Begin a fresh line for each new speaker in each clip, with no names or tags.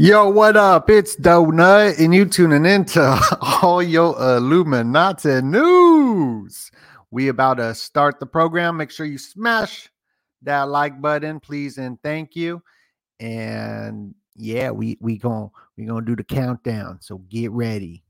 Yo, what up? It's Donut, and you tuning into all your Illuminati news. We about to start the program. Make sure you smash that like button, please, and thank you. And yeah, we we gonna we gonna do the countdown. So get ready.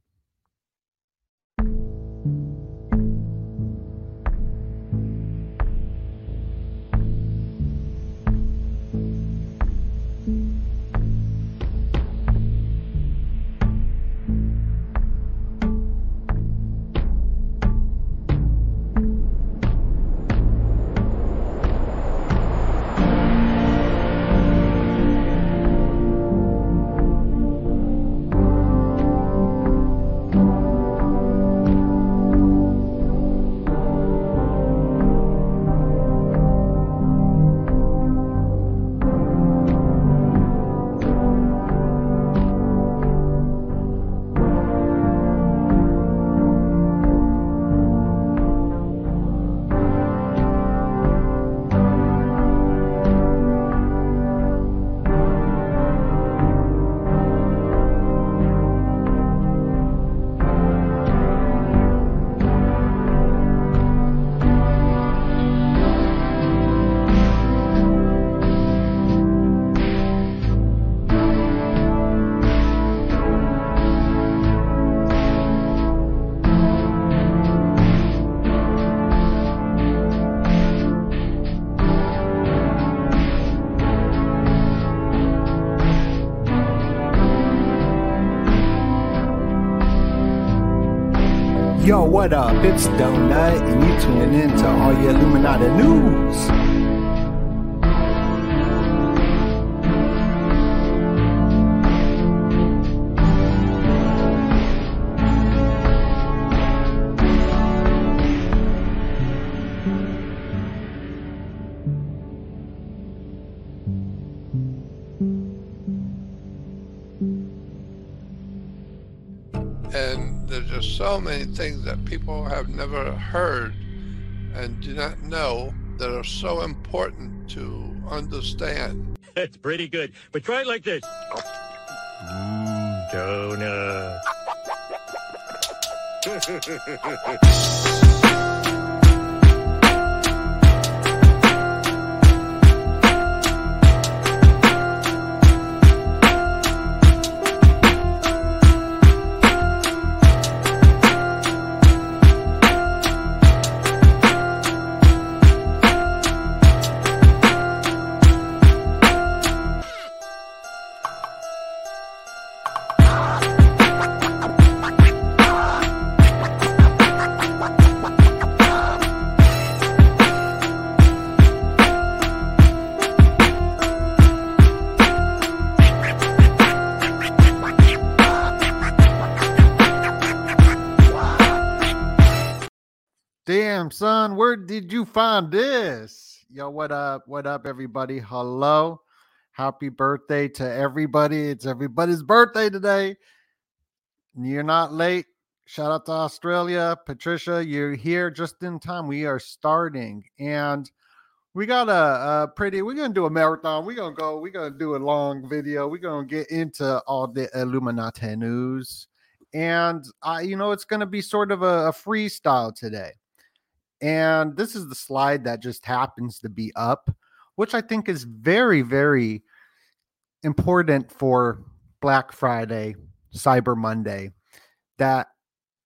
What up? It's Donut, and you tuning in to all your Illuminati news.
So many things that people have never heard and do not know that are so important to understand.
That's pretty good. But try it like this. Mm, donut.
did you find this? Yo, what up? What up, everybody? Hello. Happy birthday to everybody. It's everybody's birthday today. You're not late. Shout out to Australia. Patricia, you're here just in time. We are starting. And we got a, a pretty, we're going to do a marathon. We're going to go, we're going to do a long video. We're going to get into all the Illuminati news. And, I, you know, it's going to be sort of a, a freestyle today. And this is the slide that just happens to be up, which I think is very, very important for Black Friday, Cyber Monday. That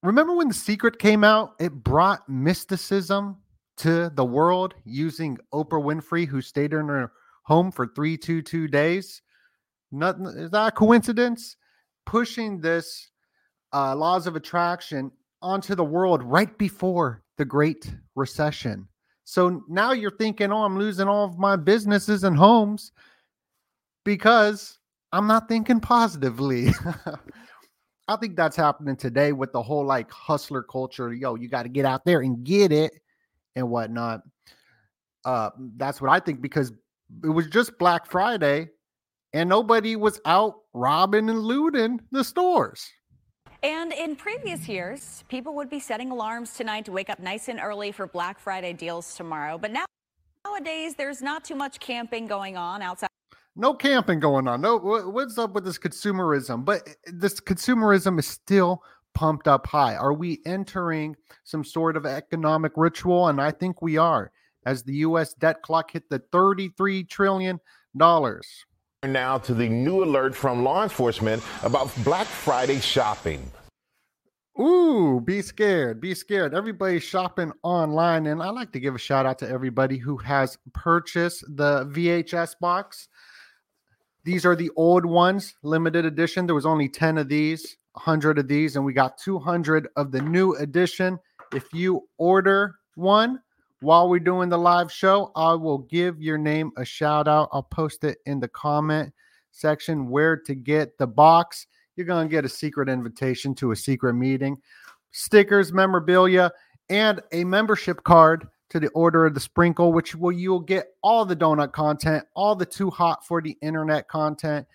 remember when The Secret came out, it brought mysticism to the world using Oprah Winfrey, who stayed in her home for three, two, two days. Nothing is that a coincidence? Pushing this uh, laws of attraction onto the world right before the Great Recession. So now you're thinking, oh, I'm losing all of my businesses and homes because I'm not thinking positively. I think that's happening today with the whole like hustler culture. Yo, you got to get out there and get it and whatnot. Uh, that's what I think because it was just Black Friday and nobody was out robbing and looting the stores.
And in previous years, people would be setting alarms tonight to wake up nice and early for Black Friday deals tomorrow. But now, nowadays, there's not too much camping going on outside.
No camping going on. No, what's up with this consumerism? But eh, this consumerism is still pumped up high. Are we entering some sort of economic ritual? And I think we are, as the U.S. debt clock hit the $33 trillion.
Now to the new alert from law enforcement about Black Friday shopping.
Ooh, be scared. Be scared. Everybody's shopping online. And I like to give a shout out to everybody who has purchased the VHS box. These are the old ones, limited edition. There was only 10 of these, 100 of these, and we got 200 of the new edition. If you order one, while we're doing the live show, I will give your name a shout out. I'll post it in the comment section where to get the box. You're going to get a secret invitation to a secret meeting, stickers, memorabilia, and a membership card to the Order of the Sprinkle, which will you'll get all the donut content, all the too hot for the internet content,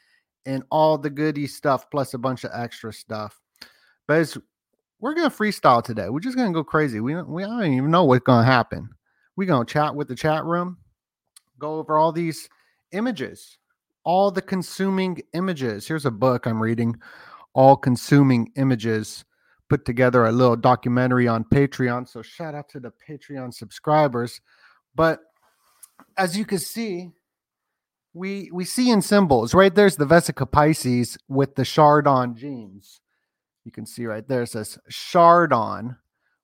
and all the goody stuff, plus a bunch of extra stuff. But we're gonna freestyle today. We're just gonna go crazy. We we don't even know what's gonna happen. We're going to chat with the chat room, go over all these images, all the consuming images. Here's a book I'm reading, All Consuming Images, put together a little documentary on Patreon. So shout out to the Patreon subscribers. But as you can see, we we see in symbols, right? There's the Vesica Piscis with the Chardon genes. You can see right there it says Chardon,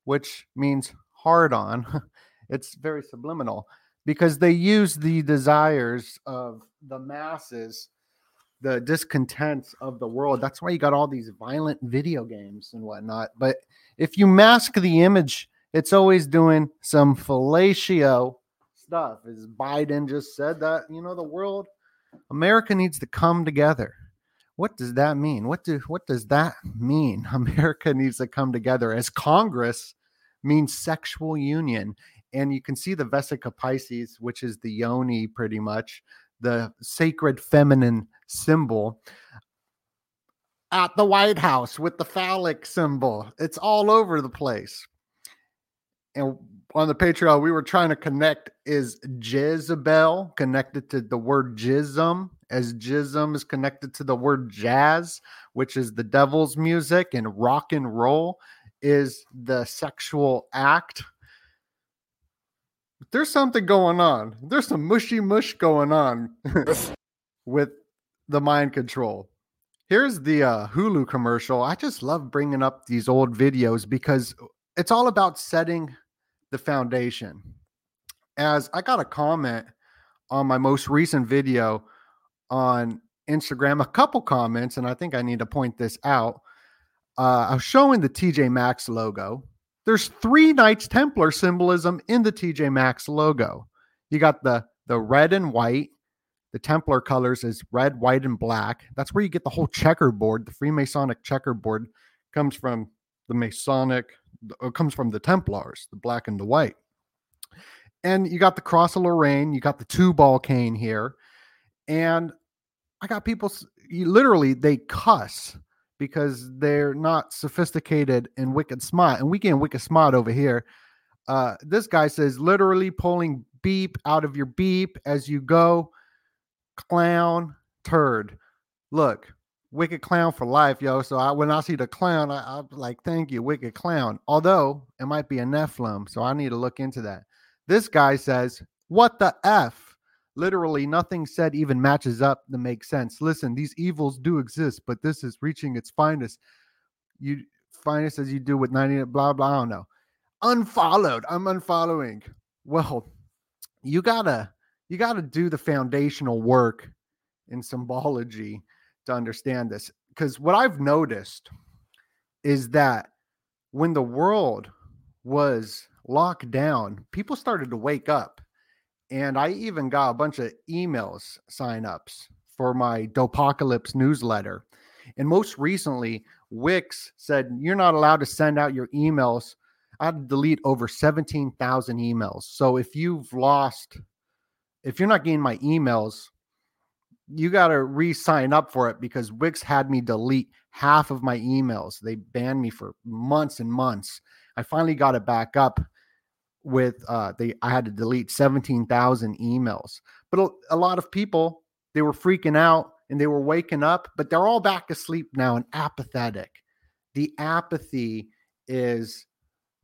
which means hard on. It's very subliminal because they use the desires of the masses, the discontents of the world. That's why you got all these violent video games and whatnot. But if you mask the image, it's always doing some fellatio stuff. As Biden just said that, you know, the world, America needs to come together. What does that mean? What do what does that mean? America needs to come together as Congress means sexual union and you can see the Vesica Piscis, which is the yoni pretty much, the sacred feminine symbol at the White House with the phallic symbol. It's all over the place. And on the Patreon, we were trying to connect is Jezebel connected to the word jism, as jism is connected to the word jazz, which is the devil's music, and rock and roll is the sexual act there's something going on. There's some mushy mush going on with the mind control. Here's the uh, Hulu commercial. I just love bringing up these old videos because it's all about setting the foundation. As I got a comment on my most recent video on Instagram, a couple comments, and I think I need to point this out. Uh, I was showing the TJ Maxx logo, there's three Knights Templar symbolism in the TJ Maxx logo. You got the the red and white. The Templar colors is red, white, and black. That's where you get the whole checkerboard. The Freemasonic checkerboard comes from the Masonic, it uh, comes from the Templars, the black and the white. And you got the Cross of Lorraine, you got the two-ball cane here. And I got people literally they cuss because they're not sophisticated and wicked smart. And we get wicked smart over here. Uh, this guy says literally pulling beep out of your beep as you go. Clown turd. Look, wicked clown for life, yo. So I, when I see the clown, I, I'm like, thank you, wicked clown. Although it might be a Nephilim, so I need to look into that. This guy says, what the F? Literally, nothing said even matches up to make sense. Listen, these evils do exist, but this is reaching its finest. You finest as you do with 90 blah blah. I don't know. Unfollowed. I'm unfollowing. Well, you gotta you gotta do the foundational work in symbology to understand this. Because what I've noticed is that when the world was locked down, people started to wake up. And I even got a bunch of emails signups for my Dopocalypse newsletter. And most recently, Wix said you're not allowed to send out your emails. I had to delete over 17,000 emails. So if you've lost, if you're not getting my emails, you got to re sign up for it because Wix had me delete half of my emails. They banned me for months and months. I finally got it back up with uh they I had to delete 17,000 emails. But a, lot of people they were freaking out and they were waking up, but they're all back asleep now and apathetic. The apathy is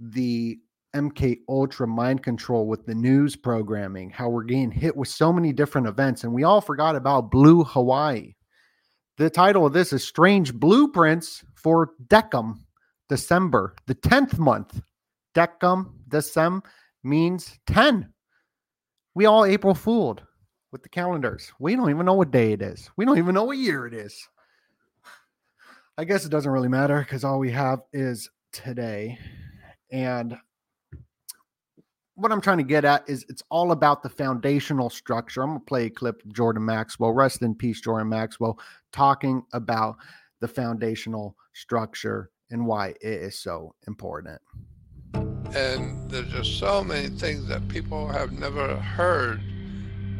the MK Ultra mind control with the news programming, how we're getting hit with so many different events, and we all forgot about Blue Hawaii. The title of this is Strange Blueprints for Decem, December, the 10th month. Decem, Decem means 10. We all April fooled with the calendars. We don't even know what day it is. We don't even know what year it is. I guess it doesn't really matter because all we have is today. And what I'm trying to get at is it's all about the foundational structure. I'm going to play a clip of Jordan Maxwell, rest in peace, Jordan Maxwell, talking about the foundational structure and why it is so important.
And there's just so many things that people have never heard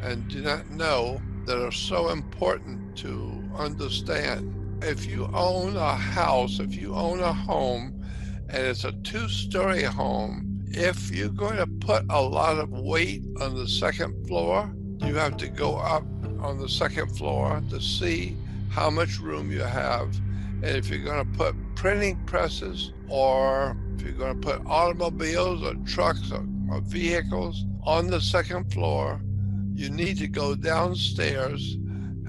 and do not know that are so important to understand. If you own a house, if you own a home, and it's a two story home, if you're going to put a lot of weight on the second floor, you have to go up on the second floor to see how much room you have. And if you're going to put printing presses or if you're going to put automobiles or trucks or, or vehicles on the second floor, you need to go downstairs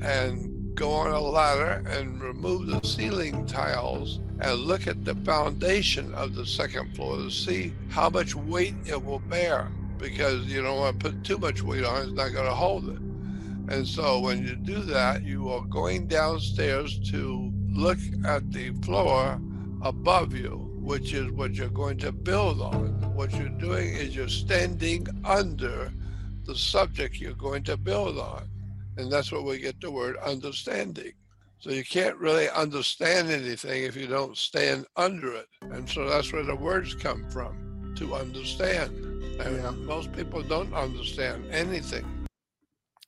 and go on a ladder and remove the ceiling tiles and look at the foundation of the second floor to see how much weight it will bear because you don't want to put too much weight on it, it's not going to hold it. And so when you do that, you are going downstairs to look at the floor above you, which is what you're going to build on. What you're doing is you're standing under the subject you're going to build on. And that's where we get the word understanding. So you can't really understand anything if you don't stand under it. And so that's where the words come from to understand. And yeah. most people don't understand anything.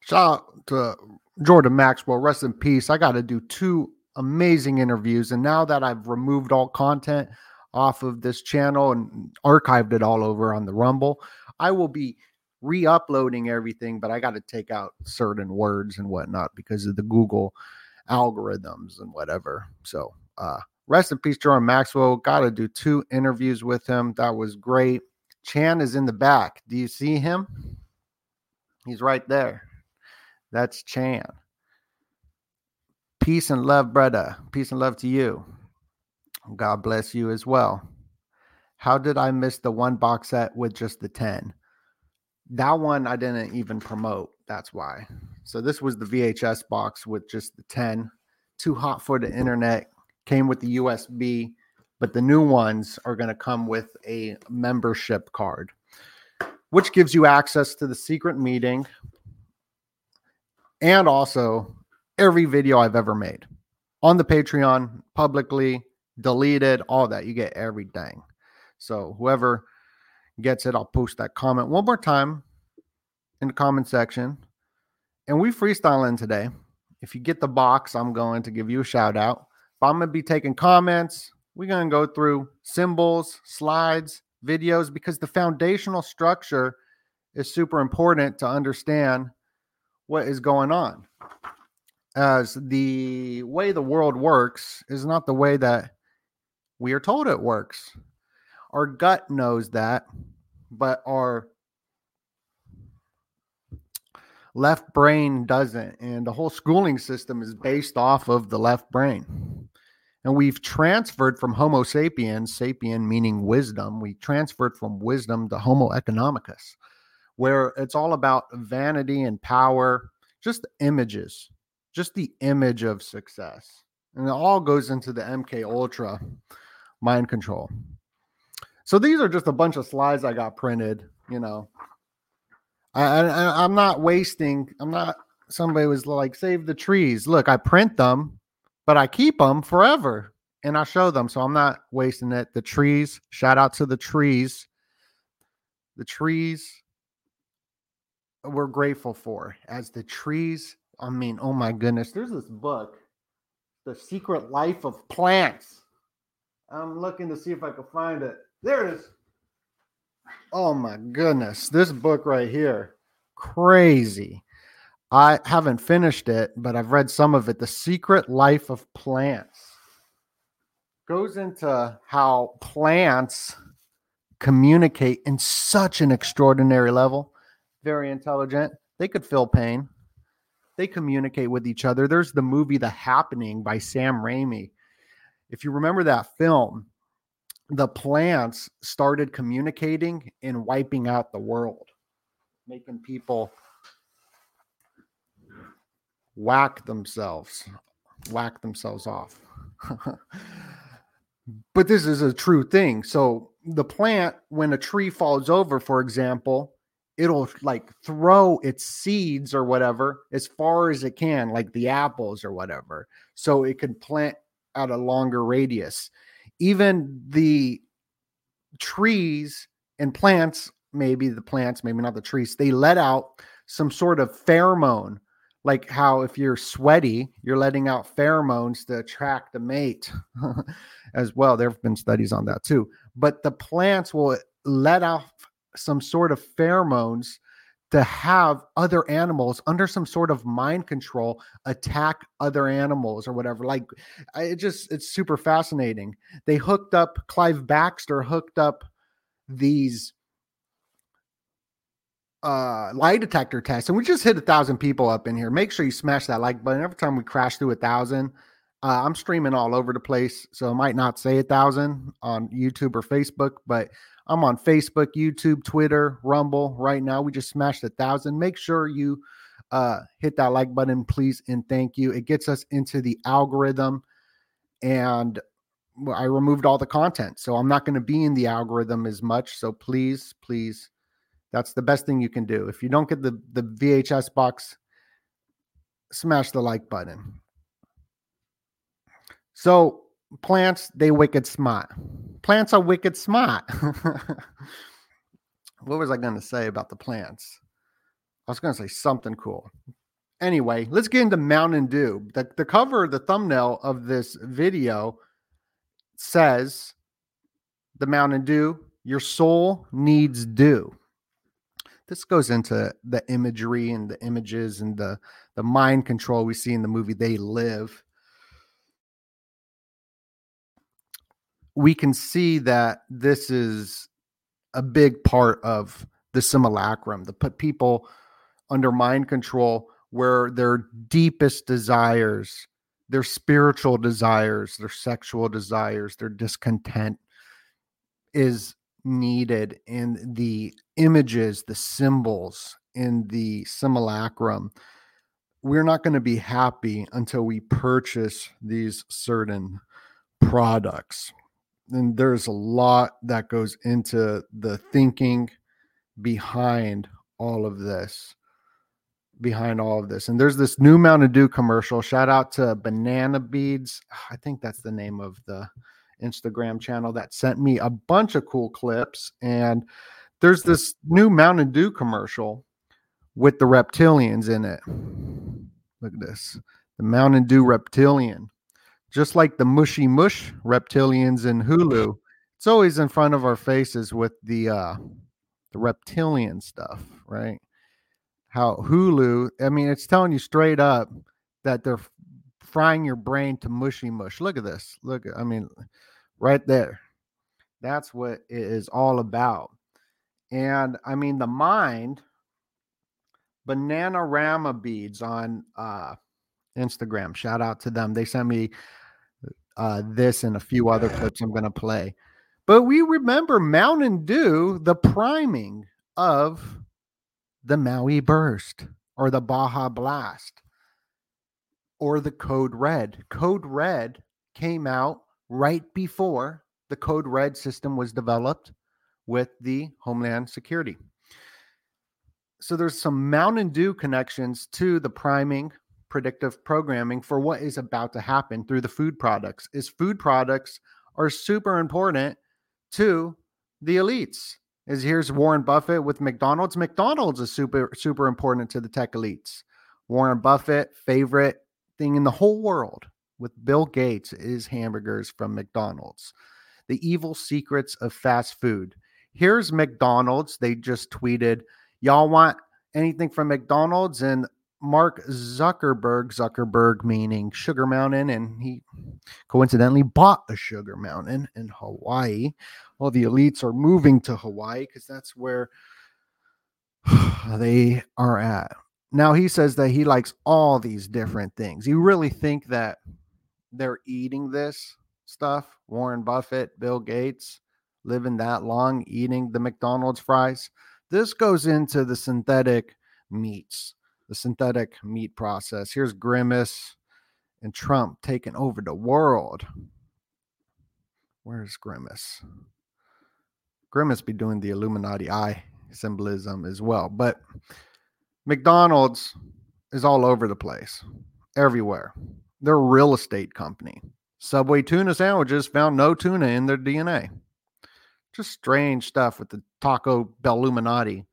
Shout out to Jordan Maxwell. Rest in peace. I got to do two amazing interviews. And now that I've removed all content off of this channel and archived it all over on the Rumble, I will be re-uploading everything, but I got to take out certain words and whatnot because of the Google algorithms and whatever. So, uh, rest in peace, Jordan Maxwell. Got to do two interviews with him. That was great. Chan is in the back. Do you see him? He's right there. That's Chan. Peace and love, brother. Peace and love to you. God bless you as well. How did I miss the one box set with just the 10? That one I didn't even promote. That's why. So this was the VHS box with just the 10. Too hot for the internet. Came with the USB, but the new ones are going to come with a membership card, which gives you access to the secret meeting and also every video I've ever made on the Patreon, publicly, deleted, all that. You get everything. So whoever gets it, I'll post that comment one more time in the comment section. And we freestyling today. If you get the box, I'm going to give you a shout out. If I'm going to be taking comments, we're going to go through symbols, slides, videos, because the foundational structure is super important to understand what is going on. As the way the world works is not the way that we are told it works. Our gut knows that, but our left brain doesn't. And the whole schooling system is based off of the left brain. And we've transferred from Homo sapiens, sapien meaning wisdom, we transferred from wisdom to Homo economicus, where it's all about vanity and power, just images, just the image of success. And it all goes into the MK Ultra mind control. So these are just a bunch of slides I got printed. You know, I, I I'm not wasting. I'm not. Somebody was like, "Save the trees." Look, I print them, but I keep them forever, and I show them. So I'm not wasting it. The trees. Shout out to the trees. The trees we're grateful for as the trees. I mean, oh my goodness, there's this book, The Secret Life of Plants. I'm looking to see if I can find it. There it is. Oh my goodness, this book right here, crazy. I haven't finished it, but I've read some of it. The Secret Life of Plants goes into how plants communicate in such an extraordinary level very intelligent. They could feel pain. They communicate with each other. There's the movie The Happening by Sam Raimi. If you remember that film, the plants started communicating and wiping out the world, making people whack themselves, whack themselves off. but this is a true thing. So the plant, when a tree falls over, for example, it'll like throw its seeds or whatever as far as it can, like the apples or whatever, so it can plant at a longer radius. Even the trees and plants, maybe the plants, maybe not the trees, they let out some sort of pheromone. Like how if you're sweaty, you're letting out pheromones to attract a mate as well. There have been studies on that too. But the plants will let off some sort of pheromones to have other animals under some sort of mind control attack other animals or whatever like it just it's super fascinating. They hooked up Cleve Backster hooked up these uh lie detector tests and we just hit a thousand people up in here. Make sure you smash that like button every time we crash through a thousand. Uh, i'm streaming all over the place so it might not say a thousand on youtube or facebook but I'm on Facebook, YouTube, Twitter, Rumble. Right now, we just smashed a thousand. Make sure you uh, hit that like button, please, and thank you. It gets us into the algorithm, and I removed all the content, so I'm not going to be in the algorithm as much. So please, please, that's the best thing you can do. If you don't get the the VHS box, smash the like button. So plants, they wicked smart. Plants are wicked smart. what was I going to say about the plants? I was going to say something cool. Anyway, let's get into Mountain Dew. The, the cover, the thumbnail of this video says the Mountain Dew, your soul needs dew. This goes into the imagery and the images and the, the mind control we see in the movie They Live we can see that this is a big part of the simulacrum to put people under mind control where their deepest desires their spiritual desires their sexual desires their discontent is needed in the images the symbols in the simulacrum. We're not going to be happy until we purchase these certain products and there's a lot that goes into the thinking behind all of this behind all of this and there's this new mountain dew commercial shout out to banana beads ah, i think that's the name of the instagram channel that sent me a bunch of cool clips and there's this new mountain dew commercial with the reptilians in it. Look at this the mountain dew reptilian just like the mushy mush reptilians in Hulu, it's always in front of our faces with the uh the reptilian stuff, right? How Hulu, I mean, it's telling you straight up that they're frying your brain to mushy mush. Look at this. Look, I mean, right there. That's what it is all about. And I mean, the mind, Bananarama beads on uh, Instagram. Shout out to them. They sent me uh, this and a few other clips I'm going to play. But we remember Mountain Dew, the priming of the Maui Burst or the Baja Blast or the Code Red. Code Red came out right before the Code Red system was developed. with the Homeland Security. So there's some Mountain Dew connections to the priming predictive programming for what is about to happen through the food products. Is food products are super important to the elites. Is here's Warren Buffett with McDonald's. McDonald's is super super important to the tech elites. Warren Buffett favorite thing in the whole world with Bill Gates is hamburgers from McDonald's. The evil secrets of fast food. Here's McDonald's. They just tweeted, Y'all want anything from McDonald's? And Mark Zuckerberg, Zuckerberg meaning Sugar Mountain, and he coincidentally bought a Sugar Mountain in Hawaii. All the elites are moving to Hawaii because that's where they are at. Now he says that he likes all these different things. You really think that they're eating this stuff? Warren Buffett, Bill Gates, living that long, eating the McDonald's fries. This goes into the synthetic meats the synthetic meat process. Here's Grimace and Trump taking over the world. Where's Grimace? Grimace be doing the Illuminati eye symbolism as well. But McDonald's is all over the place, everywhere. They're a real estate company. Subway tuna sandwiches found no tuna in their DNA. Just strange stuff with the Taco Bell Illuminati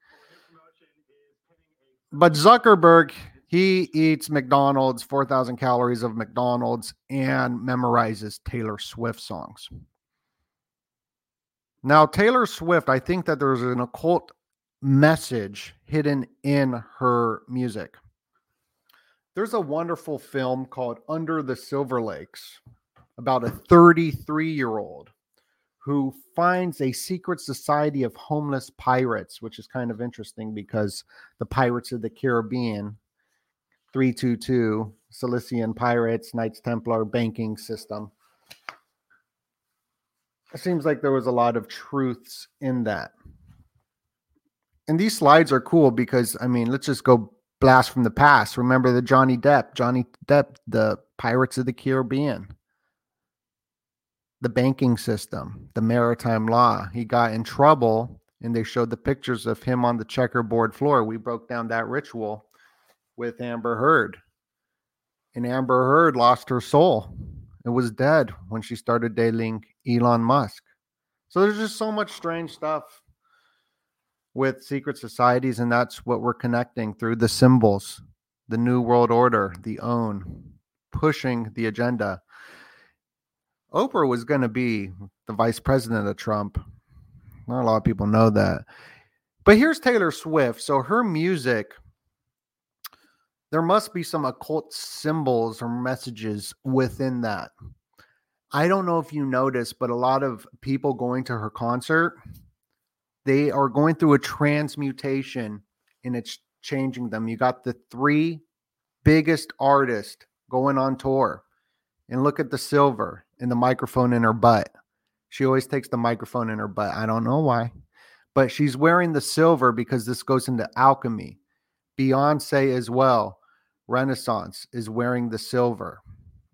but Zuckerberg, he eats McDonald's, 4,000 calories of McDonald's, and memorizes Taylor Swift songs. Now, Taylor Swift, I think that there's an occult message hidden in her music. There's a wonderful film called Under the Silver Lakes about a 33 year old who finds a secret society of homeless pirates, which is kind of interesting because the Pirates of the Caribbean, 322, Cilician Pirates, Knights Templar banking system. It seems like there was a lot of truths in that. And these slides are cool because, I mean, let's just go blast from the past. Remember the Johnny Depp, Johnny Depp, the Pirates of the Caribbean the banking system, the maritime law. He got in trouble and they showed the pictures of him on the checkerboard floor. We broke down that ritual with Amber Heard. And Amber Heard lost her soul. It was dead when she started dating Elon Musk. So there's just so much strange stuff with secret societies, and that's what we're connecting through the symbols, the New World Order, the OWN, pushing the agenda. Oprah was going to be the vice president of Trump. Not a lot of people know that. But here's Taylor Swift. So her music, there must be some occult symbols or messages within that. I don't know if you noticed, but a lot of people going to her concert, they are going through a transmutation and it's changing them. You got the three biggest artists going on tour. And look at the silver and the microphone in her butt. She always takes the microphone in her butt. I don't know why, but she's wearing the silver because this goes into alchemy. Beyonce as well, Renaissance is wearing the silver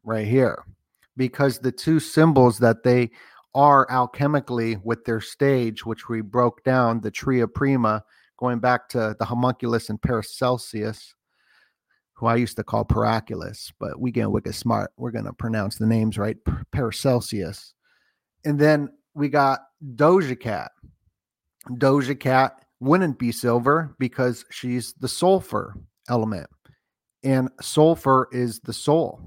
right here because the two symbols that they are alchemically with their stage, which we broke down, the Tria Prima, going back to the homunculus and Paracelsus, who I used to call Paraculus, but we get wicked smart. We're going to pronounce the names right Paracelsus. And then we got Doja Cat. Doja Cat wouldn't be silver because she's the sulfur element, and sulfur is the soul.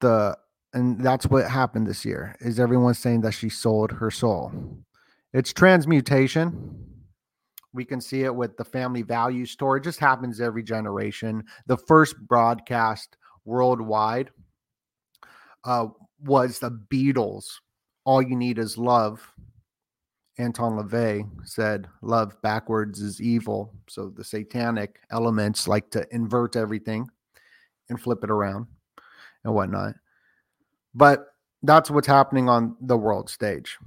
The and that's what happened this year is everyone saying that she sold her soul. It's transmutation we can see it with the family value store. It just happens every generation. The first broadcast worldwide uh, was the Beatles. All you need is love. Anton LaVey said, Love backwards is evil. So the satanic elements like to invert everything and flip it around and whatnot. But that's what's happening on the world stage.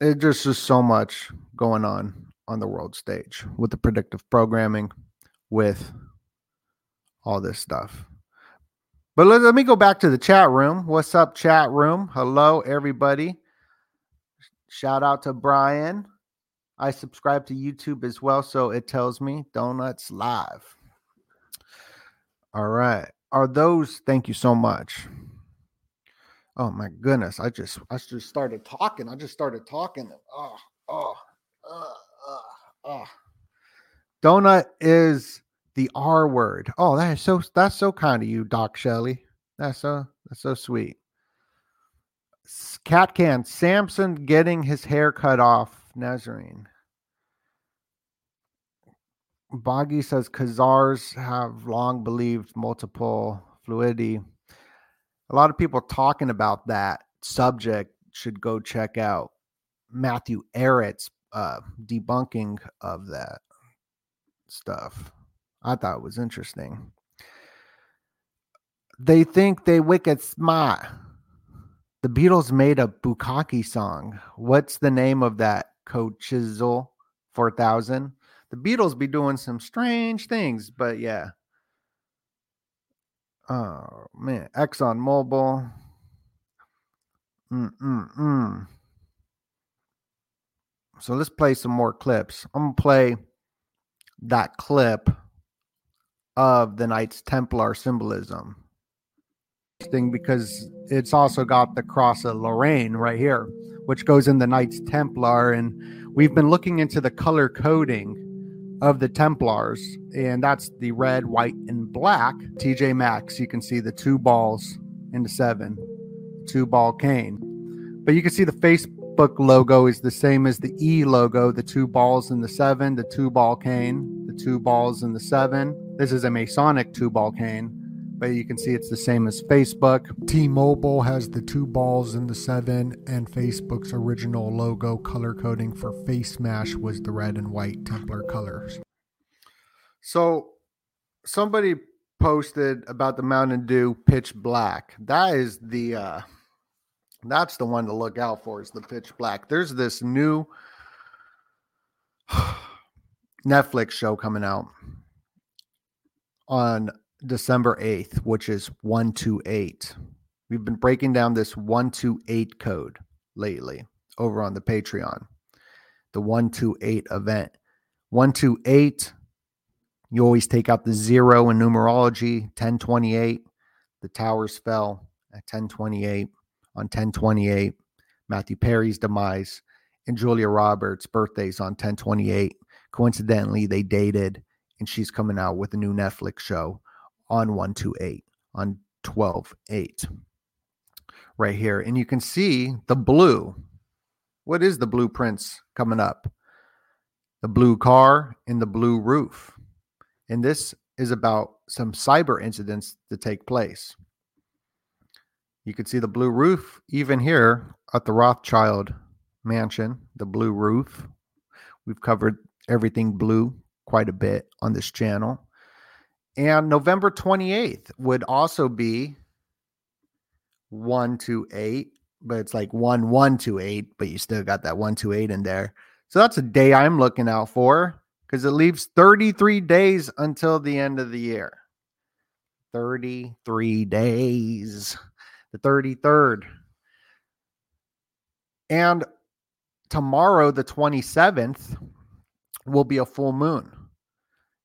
It just is so much going on on the world stage with the predictive programming, with all this stuff. But let, let me go back to the chat room. What's up, chat room? Hello, everybody. Shout out to Brian. I subscribe to YouTube as well, so it tells me Donuts Live. All right. Are those thank you so much. Oh my goodness. I just I just started talking. I just started talking. Oh, uh. Donut is the R word. Oh, that is so that's so kind of you, Doc Shelley. That's so that's so sweet. Cat can Samson getting his hair cut off. Nazarene. Boggy says Khazars have long believed multiple fluidity. A lot of people talking about that subject should go check out Matthew Ehret's uh, debunking of that stuff. I thought it was interesting. They think they wicked smart. The Beatles made a Bukkake song. What's the name of that? Cochizzle 4000. The Beatles be doing some strange things, but yeah. Oh man, Exxon Mobil. Mm-mm-mm. So let's play some more clips. I'm gonna play that clip of the Knights Templar symbolism. Thing because it's also got the cross of Lorraine right here, which goes in the Knights Templar, and we've been looking into the color coding of the Templars, and that's the red, white, and black TJ Maxx. You can see the two balls in the seven, two ball cane. But you can see the Facebook logo is the same as the E logo, the two balls in the seven, the two ball cane, the two balls in the seven. This is a Masonic two ball cane but you can see it's the same as Facebook.
T Mobile has the two balls in the seven, and Facebook's original logo color coding for Facemash was the red and white Templar colors.
So somebody posted about the Mountain Dew pitch black. That is the uh that's the one to look out for is the pitch black. There's this new Netflix show coming out on December 8th, which is 128. We've been breaking down this 128 code lately over on the Patreon. The 128 event. 128, you always take out the zero in numerology. 1028, the towers fell at 1028. On 1028, Matthew Perry's demise and Julia Roberts' birthdays on 1028. Coincidentally, they dated, and she's coming out with a new Netflix show on 128 on 12 8 right here. And you can see the blue. What is the blueprints coming up? The blue car and the blue roof. And this is about some cyber incidents to take place. You can see the blue roof even here at the Rothschild mansion, the blue roof. We've covered everything blue quite a bit on this channel. And November 28th would also be 1 to 8, but it's like 1 1 to 8, but you still got that 1 to 8 in there. So that's a day I'm looking out for because it leaves 33 days until the end of the year. 33 days, the 33rd. And tomorrow, the 27th, will be a full moon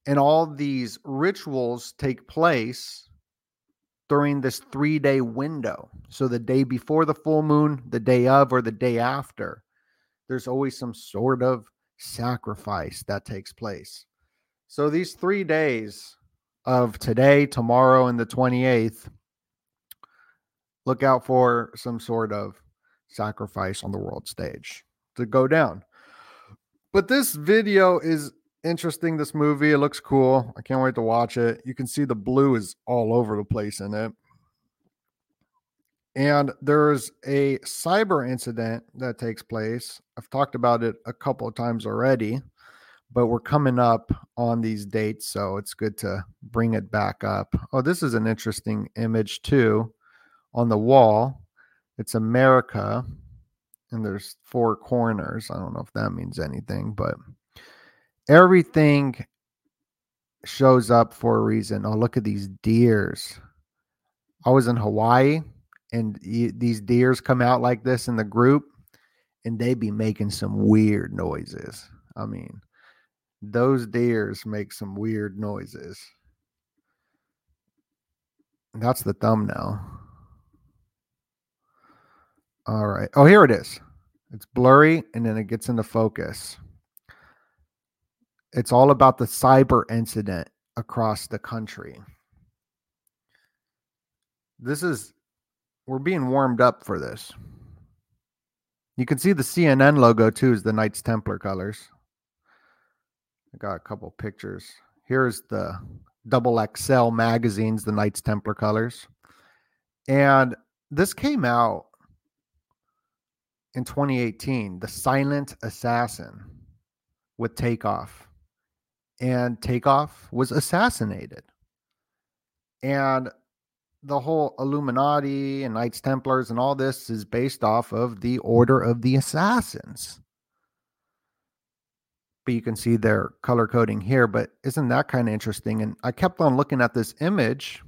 and all these rituals take place during this three day window. So the day before the full moon, the day of, or the day after, there's always some sort of sacrifice that takes place. So these three days of today, tomorrow, and the 28th, look out for some sort of sacrifice on the world stage to go down. But this video is interesting. This movie, it looks cool. I can't wait to watch it. You can see the blue is all over the place in it. And there's a cyber incident that takes place. I've talked about it a couple of times already, but we're coming up on these dates, so it's good to bring it back up. Oh, this is an interesting image too on the wall. It's America, and there's four corners. I don't know if that means anything, but everything shows up for a reason. Oh, look at these deers. I was in Hawaii and these deers come out like this in the group and they be making some weird noises. I mean, those deers make some weird noises. That's the thumbnail. All right. Oh, here it is. It's blurry and then it gets into focus. It's all about the cyber incident across the country. This is, we're being warmed up for this. You can see the CNN logo too, is the Knights Templar colors. I got a couple pictures. Here's the double XL magazines, the Knights Templar colors. And this came out in 2018, The Silent Assassin with Takeoff. And Takeoff was assassinated. And the whole Illuminati and Knights Templars and all this is based off of the Order of the Assassins. But you can see their color coding here. But isn't that kind of interesting? And I kept on looking at this image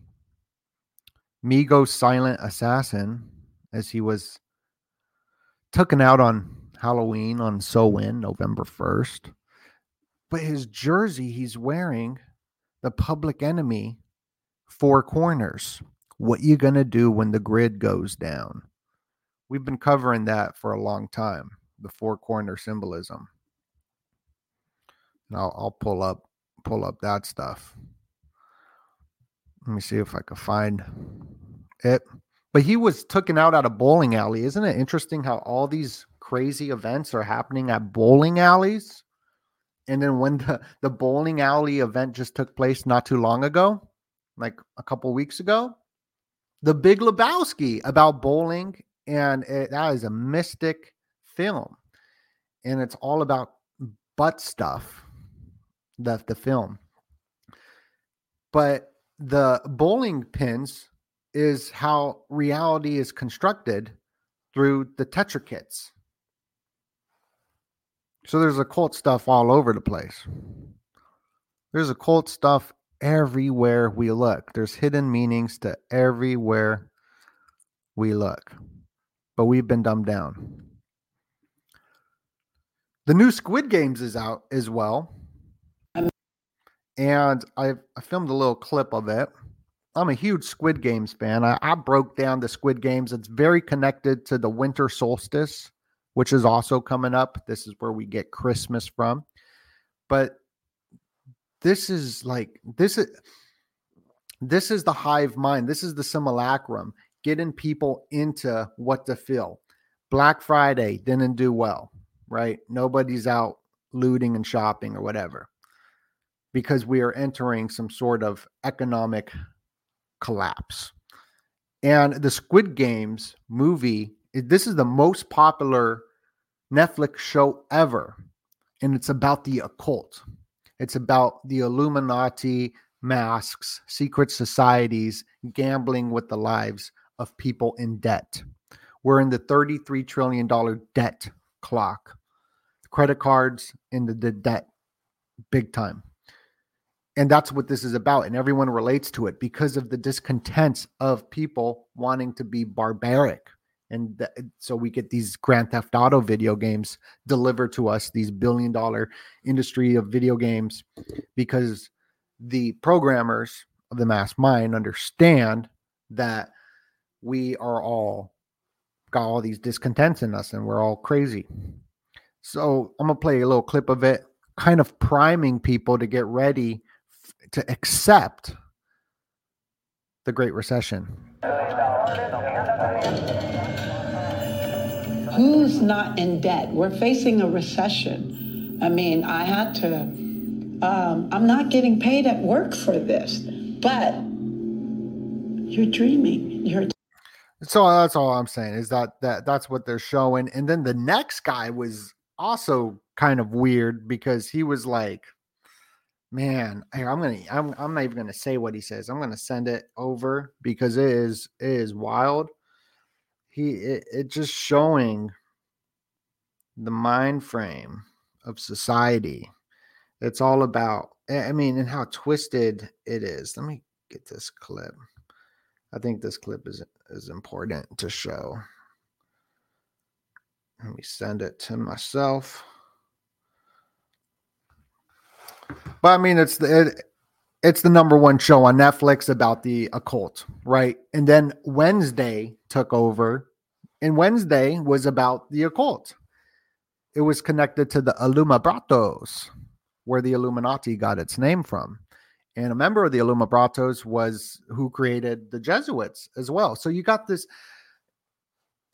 Migo Silent Assassin as he was taken out on Halloween on Samhain, November 1st. But his jersey he's wearing, the public enemy, four corners. What you gonna do when the grid goes down? We've been covering that for a long time, the four corner symbolism. And I'll, I'll pull up pull up that stuff. Let me see if I can find it. But he was taken out at a bowling alley. Isn't it interesting how all these crazy events are happening at bowling alleys? And then when the, the bowling alley event just took place not too long ago, like a couple weeks ago, the Big Lebowski about bowling, and it, that is a mystic film, and it's all about butt stuff. The the film, but the bowling pins is how reality is constructed through the Tetractys. So there's occult stuff all over the place. There's occult stuff everywhere we look. There's hidden meanings to everywhere we look. But we've been dumbed down. The new Squid Games is out as well. And I, I filmed a little clip of it. I'm a huge Squid Games fan. I, I broke down the Squid Games. It's very connected to the winter solstice, which is also coming up. This is where we get Christmas from. But this is like this is this is the hive mind. This is the simulacrum, getting people into what to feel. Black Friday didn't do well, right? Nobody's out looting and shopping or whatever because we are entering some sort of economic collapse. And the Squid Games movie, this is the most popular Netflix show ever. And it's about the occult. It's about the Illuminati, masks, secret societies, gambling with the lives of people in debt. We're in the $33 trillion debt clock. Credit cards in the, the debt, big time. And that's what this is about. And everyone relates to it because of the discontents of people wanting to be barbaric. And th- so we get these Grand Theft Auto video games delivered to us, these billion dollar industry of video games, because the programmers of the mass mind understand that we are all got all these discontents in us and we're all crazy. So I'm going to play a little clip of it, kind of priming people to get ready to accept the Great Recession.
Who's not in debt? We're facing a recession. I mean, I had to, um, I'm not getting paid at work for this, but you're dreaming. You're
So that's all I'm saying is that that that's what they're showing. And then the next guy was also kind of weird because he was like, "Man, I'm gonna I'm I'm not even gonna say what he says. I'm gonna send it over because it is it is wild. He it, it just showing the mind frame of society. It's all about I mean, and how twisted it is. Let me get this clip. I think this clip is is important to show. Let me send it to myself. But I mean, it's the it, it's the number one show on Netflix about the occult, right? And then Wednesday took over, and Wednesday was about the occult. It was connected to the Illuminabratos, where the Illuminati got its name from. And a member of the Illuminabratos was who created the Jesuits as well. So you got this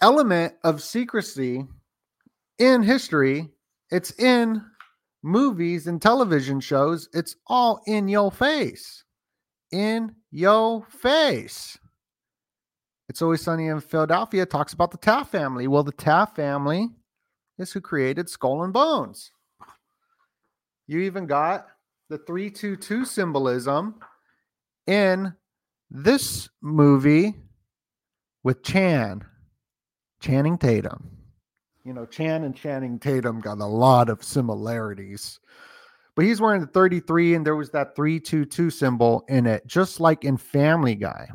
element of secrecy in history. It's in movies and television shows, it's all in your face. In your face. It's Always Sunny in Philadelphia talks about the Taft family. Well, the Taft family is who created Skull and Bones. You even got the 322 symbolism in this movie with Chan, Channing Tatum you know, Chan and Channing Tatum got a lot of similarities. But he's wearing the 33, and there was that 322 symbol in it, just like in Family Guy.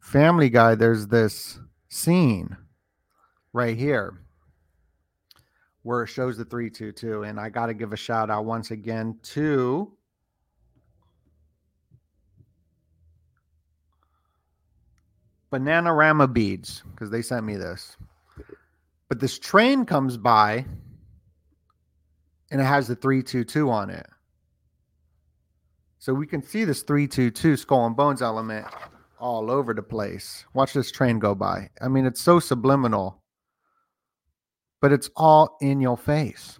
Family Guy, there's this scene right here where it shows the 322. And I got to give a shout out once again to Bananarama Beads because they sent me this. But this train comes by and it has the 322 on it. So we can see this 322 skull and bones element all over the place. Watch this train go by. I mean, it's so subliminal, but it's all in your face.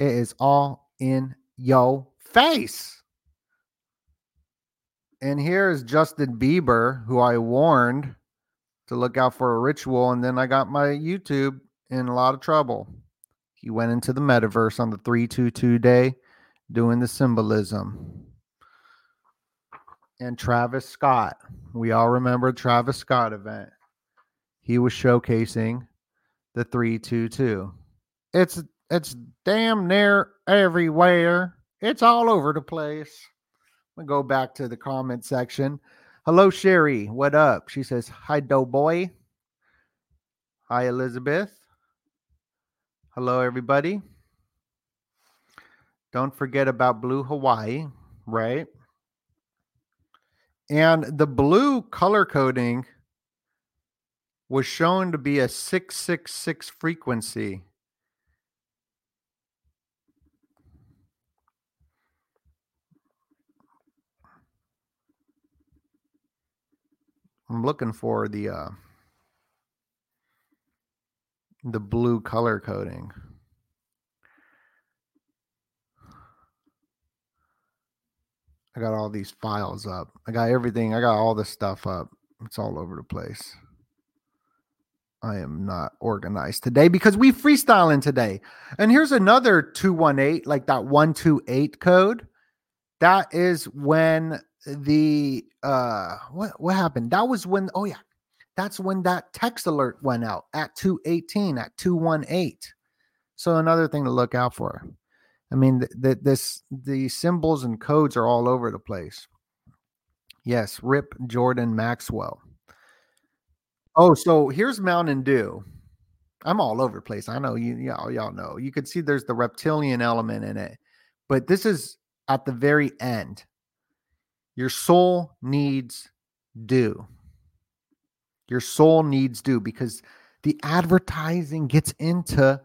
It is all in your face. And here is Justin Bieber, who I warned to look out for a ritual. And then I got my YouTube in a lot of trouble. He went into the metaverse on the 322 day doing the symbolism. And Travis Scott, we all remember Travis Scott event. He was showcasing the 322. It's it's damn near everywhere. It's all over the place. We go back to the comment section. Hello, Sherry. What up? She says, Hi, Doughboy. Hi, Elizabeth. Hello, everybody. Don't forget about Blue Hawaii, right? And the blue color coding was shown to be a 666 frequency. I'm looking for the uh the blue color coding. I got all these files up. I got everything. I got all this stuff up. It's all over the place. I am not organized today because we freestyling today. And here's another 218, like that 128 code. That is when the uh what what happened? That was when oh yeah, that's when that text alert went out at 218 at 218. So another thing to look out for. I mean, that this the symbols and codes are all over the place. Yes, Rip Jordan Maxwell. Oh, so here's Mountain Dew. I'm all over the place. I know you y'all, y'all know. You could see there's the reptilian element in it. But this is at the very end. Your soul needs dew. Your soul needs dew because the advertising gets into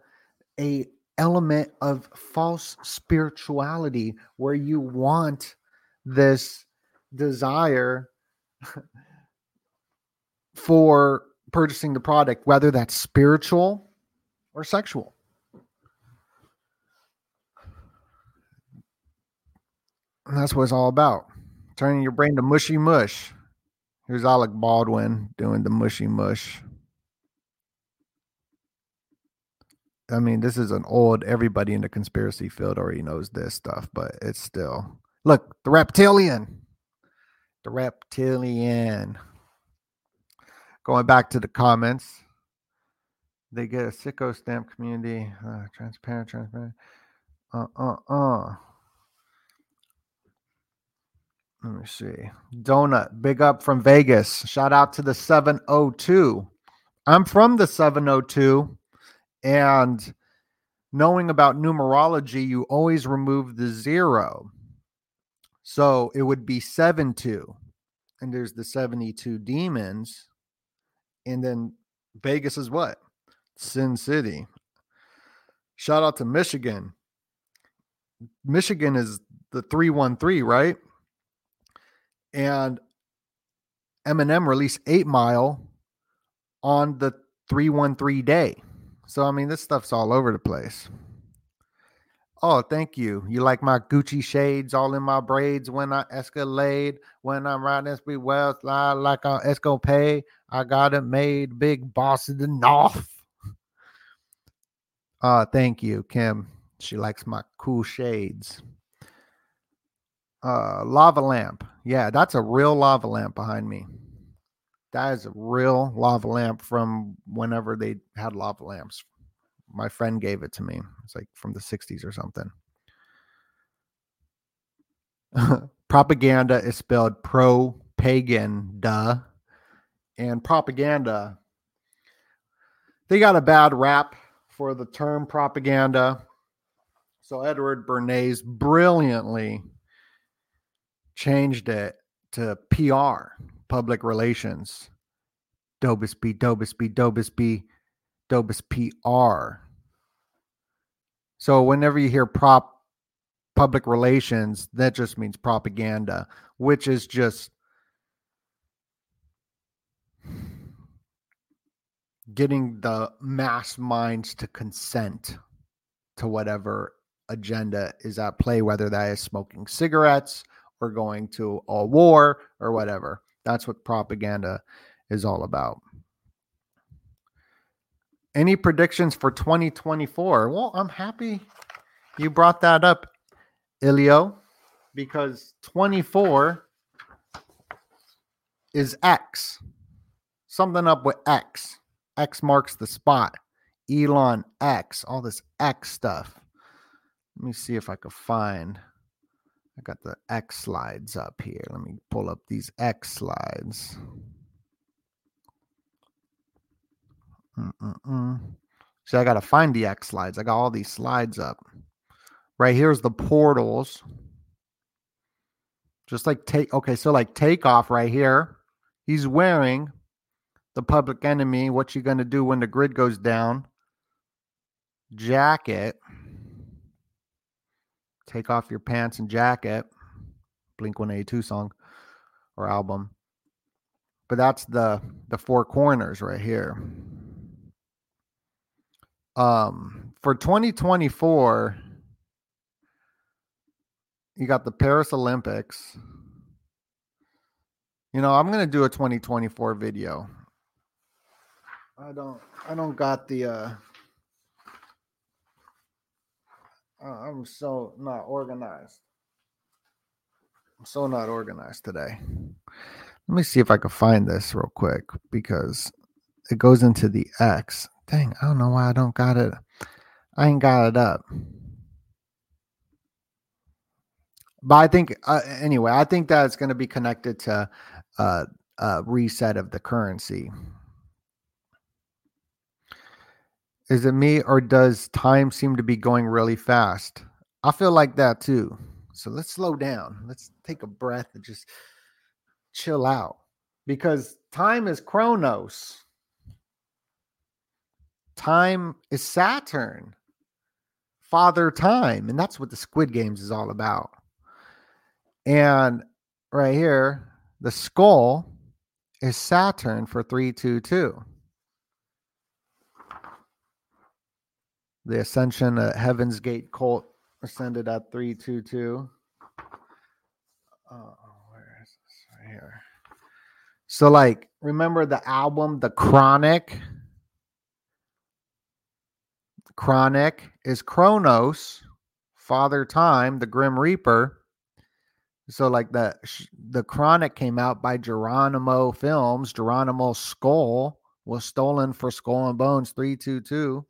a element of false spirituality where you want this desire for purchasing the product whether that's spiritual or sexual and that's what it's all about turning your brain to mushy mush. Here's Alec Baldwin doing the mushy mush. I mean, this is an old, everybody in the conspiracy field already knows this stuff, but it's still. Look, the reptilian. The reptilian. Going back to the comments, they get a sicko stamp community. Uh, transparent, transparent. Uh, uh, uh. Let me see. Donut, big up from Vegas. Shout out to the 702. I'm from the 702, and knowing about numerology, you always remove the zero. So it would be 7 2. And there's the 72 demons. And then Vegas is what? Sin City. Shout out to Michigan. Michigan is the 313, right? And Eminem released 8 Mile on the 313 day. So, I mean, this stuff's all over the place. Oh, thank you. You like my Gucci shades all in my braids when I escalade. When I'm riding SP Wells, like on Escopay. I got it made. Big boss of the North. Uh, thank you, Kim. She likes my cool shades. Uh, lava lamp. Yeah, that's a real lava lamp behind me. That is a real lava lamp from whenever they had lava lamps. My friend gave it to me. It's like from the 60s or something. propaganda is spelled pro pagan, duh. And propaganda, they got a bad rap for the term propaganda. So Edward Bernays brilliantly changed it to PR, public relations. Dobus B, Dobus B, Dobus B, Dobus PR. So whenever you hear prop public relations, that just means propaganda, which is just getting the mass minds to consent to whatever agenda is at play, whether that is smoking cigarettes or going to a war or whatever. That's what propaganda is all about. Any predictions for 2024? Well, I'm happy you brought that up, Ilio, because 24 is X. Something up with X. X marks the spot. Elon X, all this X stuff. Let me see if I can find. I got the X slides up here. Let me pull up these X slides. Mm-mm-mm. See, I got to find the X slides. I got all these slides up. Right here's the portals. Just like take, okay, so like takeoff right here. He's wearing the public enemy. What you going to do when the grid goes down? Jacket. Take off your pants and jacket. Blink 182 song or album. But that's the the four corners right here. Um for 2024 you got the Paris Olympics. You know, I'm going to do a 2024 video. I don't I don't got the uh I'm so not organized. I'm so not organized today. Let me see if I can find this real quick because it goes into the X. Dang, I don't know why I don't got it. I ain't got it up. But I think uh, anyway, I think that it's going to be connected to uh, uh, reset of the currency. Is it me or does time seem to be going really fast? I feel like that too. So let's slow down. Let's take a breath and just chill out because time is Chronos. Time is Saturn, Father Time. And that's what the Squid Games is all about. And right here, the skull is Saturn for 322. The Ascension at Heaven's Gate cult ascended at 322. Uh, where is this? Right here. So, like, remember the album, The Chronic? Chronic is Chronos, Father Time, the Grim Reaper. So, like the the Chronic came out by Geronimo Films. Geronimo skull was stolen for Skull and Bones 322.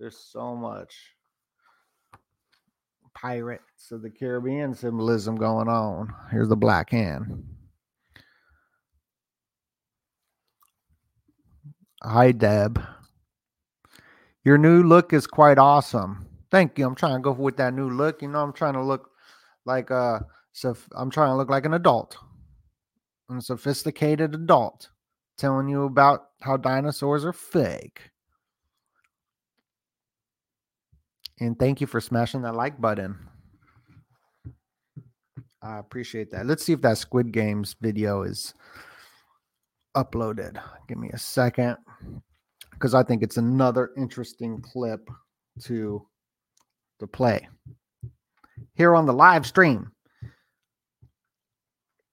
There's so much Pirates of the Caribbean symbolism going on. Here's the black hand. Hi, Deb. Your new look is quite awesome. Thank you. I'm trying to go with that new look. You know, I'm trying to look like uh so I'm trying to look like an adult. A sophisticated adult telling you about how dinosaurs are fake. And thank you for smashing that like button. I appreciate that. Let's see if that Squid Games video is uploaded. Give me a second because I think it's another interesting clip to to play here on the live stream.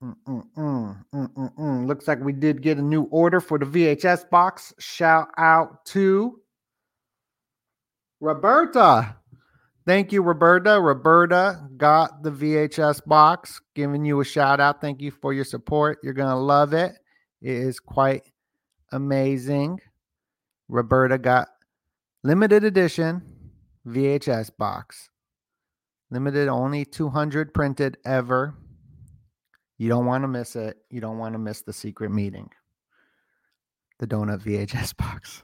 Mm-mm-mm. Looks like we did get a new order for the VHS box. Shout out to Roberta. Thank you, Roberta. Roberta got the VHS box. Giving you a shout out. Thank you for your support. You're going to love it. It is quite amazing. Roberta got limited edition VHS box. Limited only 200 printed ever. You don't want to miss it. You don't want to miss the secret meeting. The donut VHS box.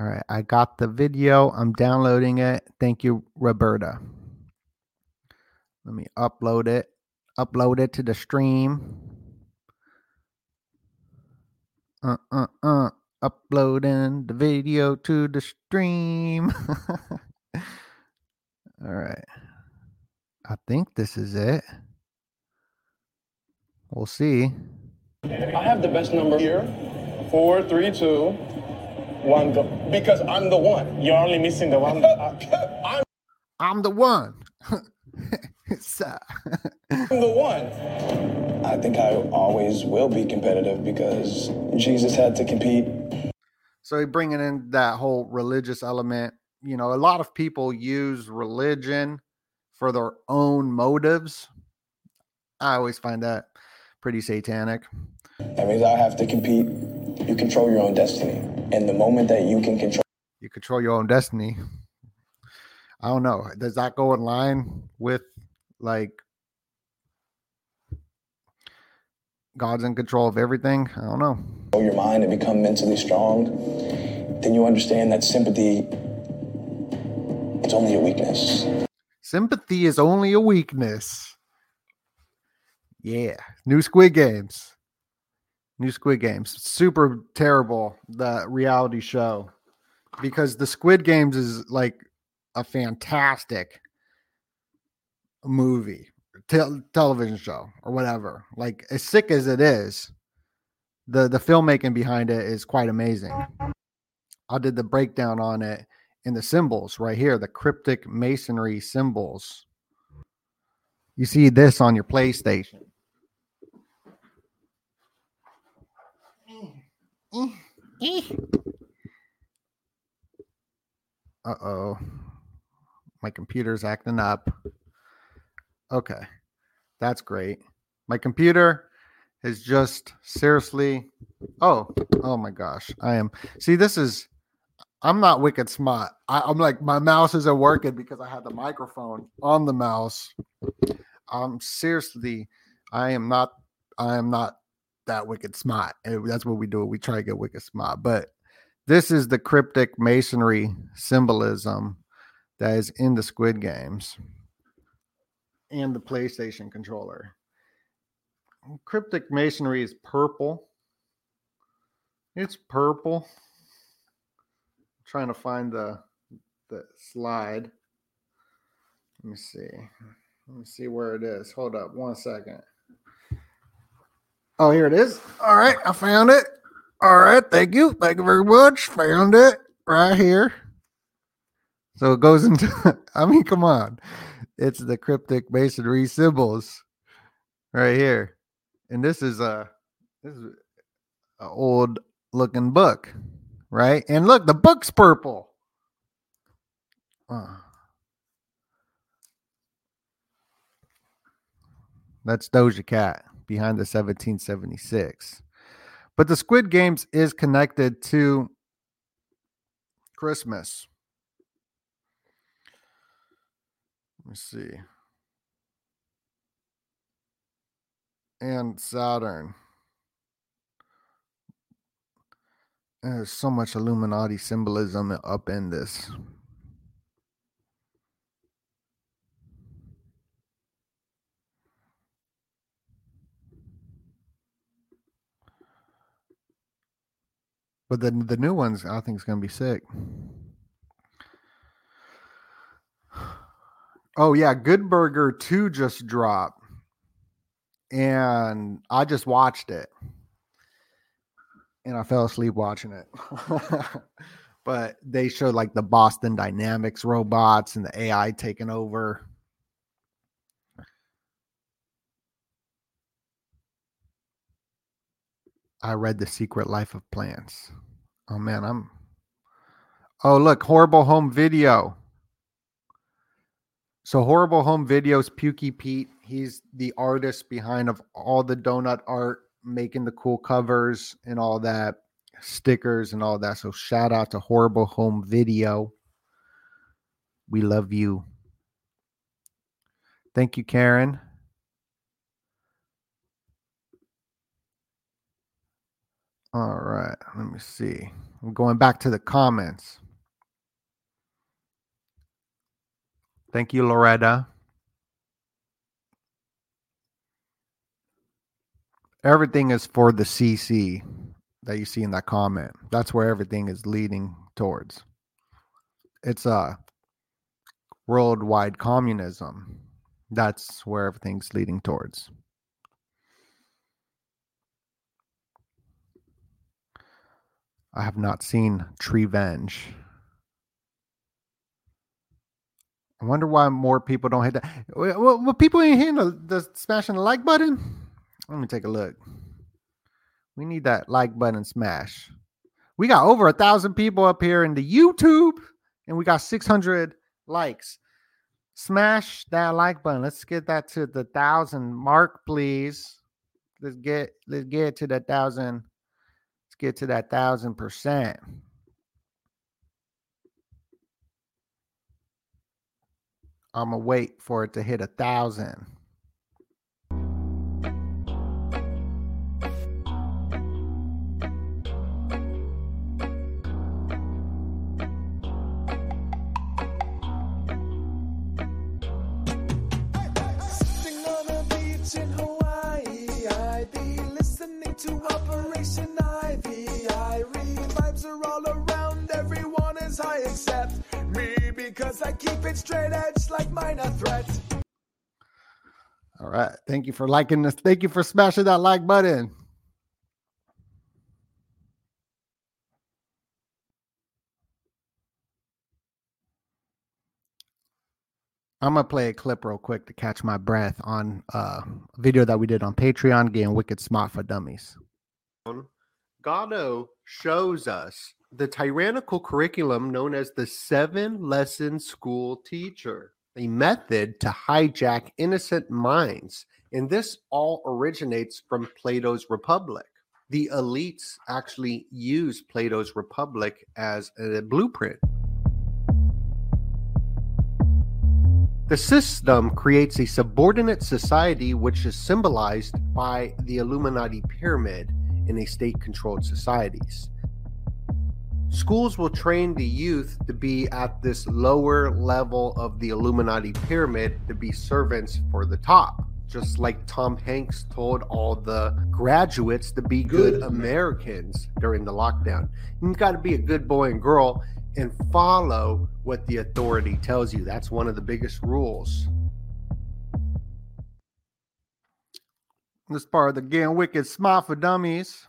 All right, I got the video. I'm downloading it. Thank you, Roberta. Let me upload it. Upload it to the stream. Uh uh uh. Uploading the video to the stream. All right. I think this is it. We'll see.
I have the best number here. Four, three, two, one, go. Because I'm the one. You're only missing the one. I'm,
I'm the one. It's, uh,
I'm the one. I think I always will be competitive because Jesus had to compete.
so he bringing in that whole religious element. You know, a lot of people use religion for their own motives. I always find that pretty satanic.
That means I have to compete. You control your own destiny. And the moment that you can control
You control your own destiny. I don't know. Does that go in line with like God's in control of everything? I don't know.
your mind and become mentally strong, then you understand that sympathy it's only a weakness.
Sympathy is only a weakness. Yeah. New Squid Games. New Squid Games. Super terrible, the reality show. Because the Squid Games is like a fantastic movie, tel- television show, or whatever. Like as sick as it is, the the filmmaking behind it is quite amazing. I did the breakdown on it in the symbols right here, the cryptic masonry symbols. You see this on your PlayStation. Uh oh. My computer's acting up. Okay. That's great. My computer is just seriously. Oh, oh my gosh. I am. See, this is. I'm not wicked smart. I, I'm like, my mouse isn't working because I had the microphone on the mouse. Um, seriously, I am not. I am not that wicked smart. That's what we do. We try to get wicked smart. But this is the cryptic masonry symbolism that is in the Squid Games and the PlayStation controller. Cryptic masonry is purple. It's purple. I'm trying to find the the slide. Let me see. Let me see where it is. Hold up one second. Oh, here it is. All right, I found it. All right, thank you. Thank you very much. Found it right here. So it goes into, I mean, come on. It's the cryptic masonry symbols right here. And this is a this is an old looking book, right? And look, the book's purple. Uh, that's Doja Cat behind the 1776. But the Squid Games is connected to Christmas. Let me see. And Saturn. There's so much Illuminati symbolism up in this. But the the new ones I think is gonna be sick. Oh yeah, Good Burger 2 just dropped. And I just watched it. And I fell asleep watching it. but they showed like the Boston Dynamics robots and the AI taking over. I read The Secret Life of Plants. Oh man, I'm Oh, look, horrible home video. So horrible home videos, Pukey Pete. He's the artist behind of all the donut art, making the cool covers and all that, stickers and all that. So shout out to horrible home video. We love you. Thank you, Karen. All right, let me see. I'm going back to the comments. Thank you, Loretta. Everything is for the CC that you see in that comment. That's where everything is leading towards. It's a worldwide communism. That's where everything's leading towards. I have not seen Treevenge. I wonder why more people don't hit that. Well, well people ain't hitting the, the smashing the like button. Let me take a look. We need that like button smash. We got over a thousand people up here in the YouTube, and we got 600 likes. Smash that like button. Let's get that to the thousand mark, please. Let's get let's get to the thousand. Get to that thousand percent. I'm gonna wait for it to hit a thousand.
Me I keep it straight edge like minor threat.
All right. Thank you for liking this. Thank you for smashing that like button. I'm gonna play a clip real quick to catch my breath on uh, a video that we did on Patreon, getting wicked smart for dummies. Gatto shows us the tyrannical curriculum known as the seven lesson school teacher, a method to hijack innocent minds. And this all originates from Plato's Republic. The elites actually use Plato's Republic as a blueprint. The system creates a subordinate society which is symbolized by the Illuminati pyramid in a state controlled societies. Schools will train the youth to be at this lower level of the Illuminati pyramid to be servants for the top. Just like Tom Hanks told all the graduates to be good, good Americans during the lockdown. You've got to be a good boy and girl and follow what the authority tells you. That's one of the biggest rules. This part of the Game Wicked Smile for Dummies.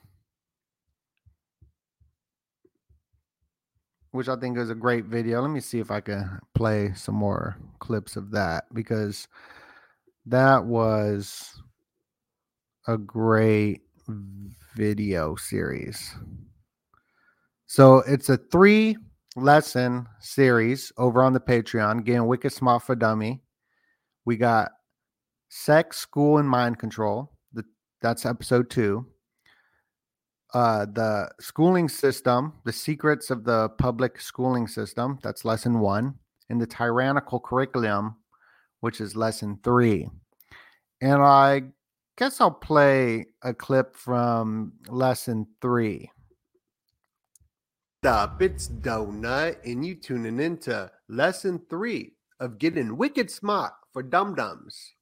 Which I think is a great video. Let me see if I can play some more clips of that because that was a great video series. So it's a three lesson series over on the Patreon. Again, Wicked Smart for Dummy. We got sex, school, and mind control. The, that's episode two uh, the schooling system, the secrets of the public schooling system. That's lesson one, and the tyrannical curriculum, which is lesson three. And I guess I'll play a clip from lesson three. up? It's Donut, and you tuning into lesson three of getting wicked smart for dum dums.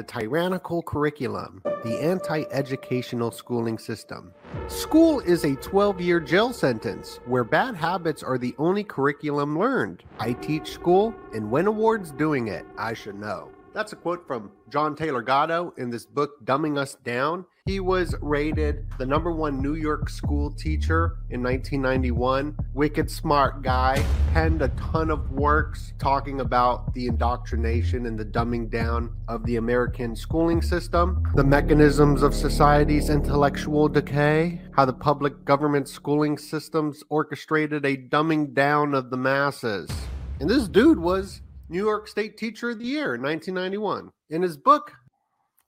The tyrannical curriculum, the anti educational schooling system. School is a 12 year jail sentence where bad habits are the only curriculum learned. I teach school and win awards doing it. I should know. That's a quote from John Taylor Gatto in this book, Dumbing Us Down. He was rated the number one New York school teacher in 1991. Wicked smart guy, penned a ton of works talking about the indoctrination and the dumbing down of the American schooling system, the mechanisms of society's intellectual decay, how the public government schooling systems orchestrated a dumbing down of the masses. And this dude was New York State Teacher of the Year in 1991. In his book,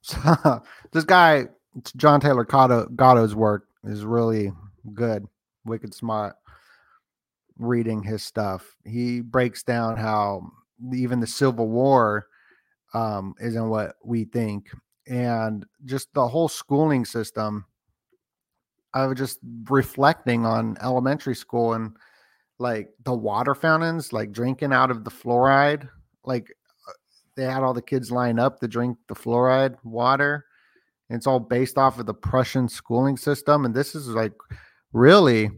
this guy, John Taylor Gatto, Gatto's work is really good, wicked smart. Reading his stuff, he breaks down how even the Civil War um, isn't what we think, and just the whole schooling system. I was just reflecting on elementary school and like the water fountains, like drinking out of the fluoride. Like uh, they had all the kids line up to drink the fluoride water. It's all based off of the Prussian schooling system. And this is like really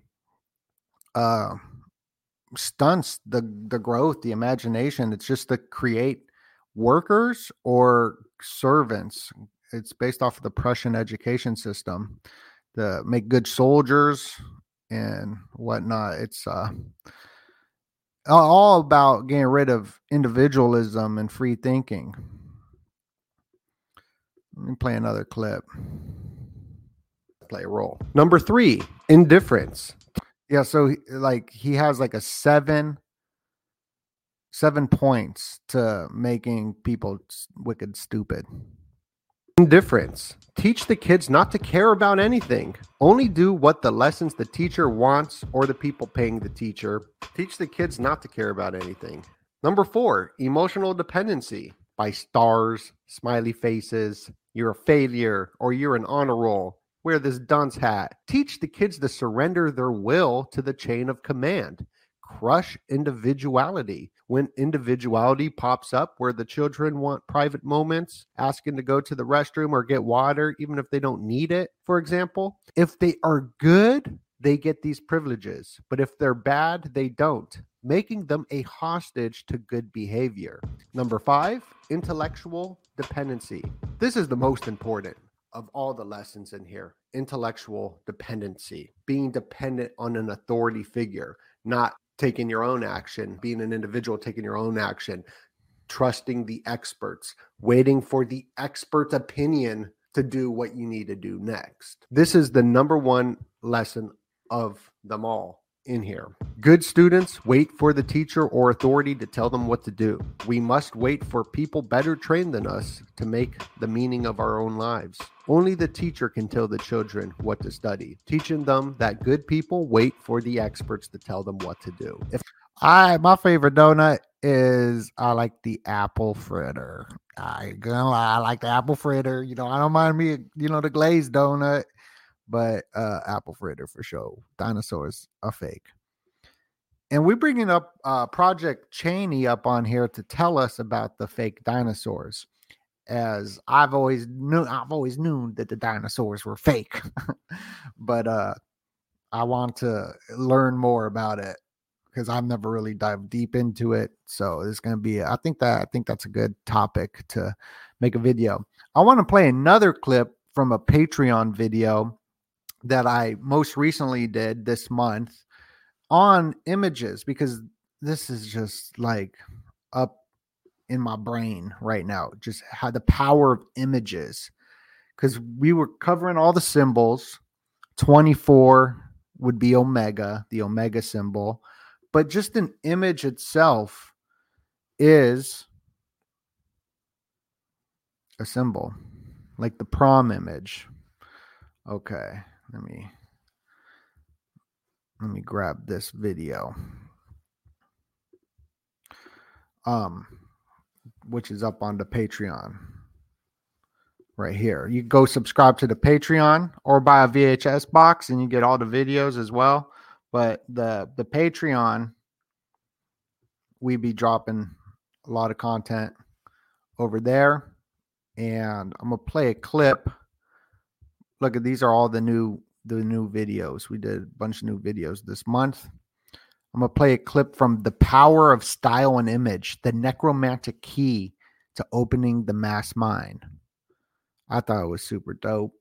uh stunts the the growth, the imagination. It's just to create workers or servants. It's based off of the Prussian education system to make good soldiers and whatnot. It's uh, all about getting rid of individualism and free thinking. Let me play another clip.
Play a role. Number three, indifference.
Yeah, so like he has like a seven seven points to making people wicked stupid.
Indifference. Teach the kids not to care about anything. Only do what the lessons the teacher wants or the people paying the teacher. Teach the kids not to care about anything. Number four, emotional dependency by stars, smiley faces, you're a failure, or you're an honor roll. Wear this dunce hat. Teach the kids to surrender their will to the chain of command. Crush individuality when individuality pops up where the children want private moments, asking to go to the restroom or get water, even if they don't need it, for example. If they are good, they get these privileges. But if they're bad, they don't, making them a hostage to good behavior. Number five, intellectual dependency. This is the most important of all the lessons in here intellectual dependency, being dependent on an authority figure, not taking your own action, being an individual taking your own action, trusting the experts, waiting for the expert's opinion to do what you need to do next. This is the number one lesson of them all in here. Good students wait for the teacher or authority to tell them what to do. We must wait for people better trained than us to make the meaning of our own lives. Only the teacher can tell the children what to study, teaching them that good people wait for the experts to tell them what to do.
If I my favorite donut is I like the apple fritter. I gonna lie, I like the apple fritter. You know, I don't mind me, you know, the glazed donut but uh, apple fritter for sure. Dinosaurs are fake. And we're bringing up uh, Project Cheney up on here to tell us about the fake dinosaurs, as I've always knew. I've always known that the dinosaurs were fake, but uh, I want to learn more about it because I've never really dived deep into it. So it's going to be. I think that I think that's a good topic to make a video. I want to play another clip from a Patreon video that I most recently did this month on images because this is just like up in my brain right now. Just how the power of images. Because we were covering all the symbols. 24 would be omega, the omega symbol. But just an image itself is a symbol, like the prom image. Okay let me let me grab this video um which is up on the patreon
right here. You go subscribe to the Patreon or buy a VHS box and you get all the videos as well. But the the Patreon, we be dropping a lot of content over there. And I'm gonna play a clip. Look at these are all the new the new videos. We did a bunch of new videos this month. I'm gonna play a clip from The Power of Style and Image, the necromantic key to opening the mass mind. I thought it was super dope.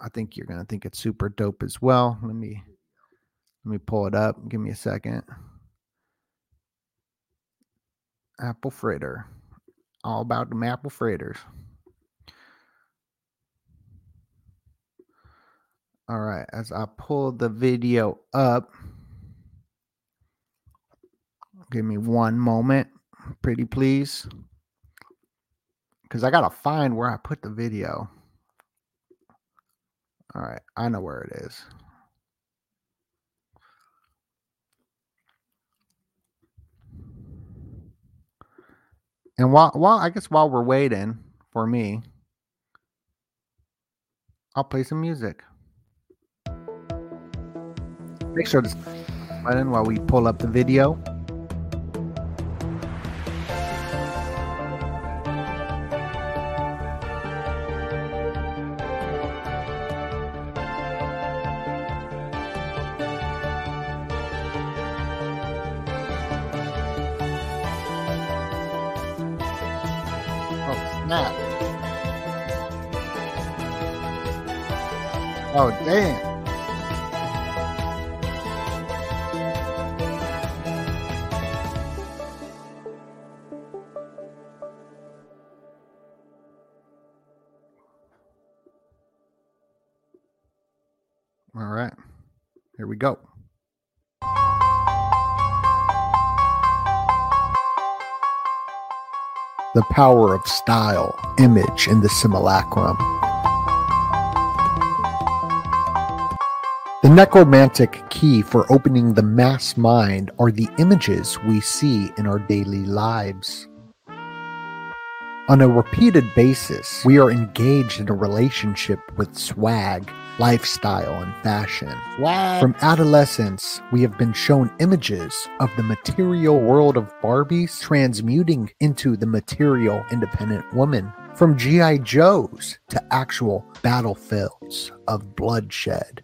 I think you're gonna think it's super dope as well. Let me let me pull it up. Give me a second. Apple fritter. All about the apple fritters. All right, as I pull the video up, give me one moment, pretty please. Because I got to find where I put the video. All right, I know where it is. And while, while I guess while we're waiting for me, I'll play some music. Make sure to button while we pull up the video. Power of style, image, in the simulacrum. The necromantic key for opening the mass mind are the images we see in our daily lives. On a repeated basis, we are engaged in a relationship with swag, lifestyle, and fashion. From adolescence, we have been shown images of the material world of Barbies transmuting into the material independent woman. From G.I. Joes to actual battlefields of bloodshed.